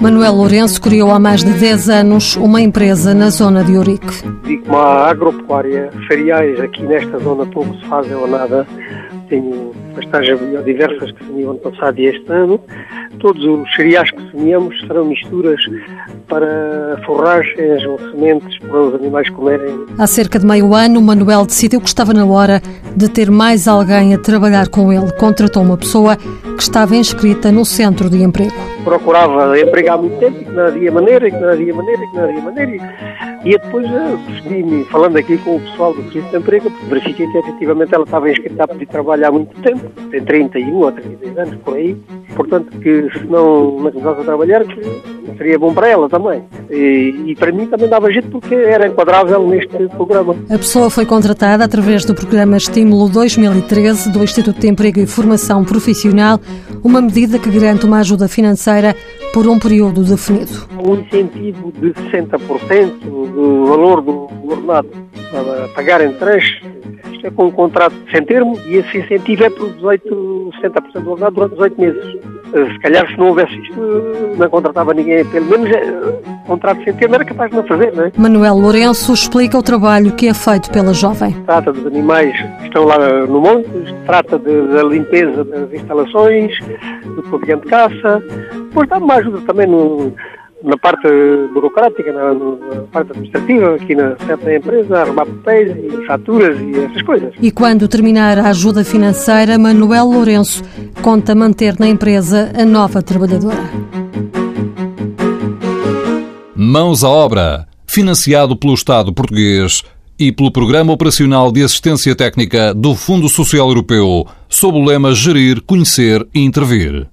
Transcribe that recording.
Manuel Lourenço criou há mais de 10 anos uma empresa na zona de Ourique. Digo uma agropecuária, cereais aqui nesta zona pouco se fazem ou nada. Tenho pastagens biodiversas que semeou ano passado e este ano. Todos os cereais que semeamos serão misturas para forragens ou sementes para os animais comerem. Há cerca de meio ano, Manuel decidiu que estava na hora de ter mais alguém a trabalhar com ele. Contratou uma pessoa que estava inscrita no centro de emprego. Procurava empregar há muito tempo, e que não havia maneira, e que não havia maneira, e que não havia maneira. E depois percebi-me, falando aqui com o pessoal do Serviço de Emprego, verifiquei que efetivamente ela estava inscrita a pedir trabalho há muito tempo, tem 31 ou 32 anos por aí, portanto que se não, não começasse a trabalhar, que seria bom para ela também. E, e, para mim também dava jeito porque era enquadrável neste programa. A pessoa foi contratada através do programa Estímulo 2013 do Instituto de Emprego e Formação Profissional, uma medida que garante uma ajuda financeira por um período definido. Um incentivo de 60% do valor do ordenado para pagar em três isto é com um contrato sem termo e esse incentivo é por 18, 60% do ordenado durante 18 meses. Eh, se calhar se não houvesse isto, não contratava ninguém, pelo menos é, contrato sem termo era capaz de não fazer, não é? Manuel Lourenço explica o trabalho que é feito pela jovem. Trata dos animais que estão lá no monte, trata de, da limpeza das instalações, do pavilhão de caça, depois dá uma ajuda também no na parte burocrática, na, na, parte administrativa, aqui na certa empresa, arrumar papéis e faturas e essas coisas. E quando terminar a ajuda financeira, Manuel Lourenço conta manter na empresa a nova trabalhadora. Mãos à obra, financiado pelo Estado português e pelo Programa Operacional de Assistência Técnica do Fundo Social Europeu, sob o lema Gerir, Conhecer e Intervir.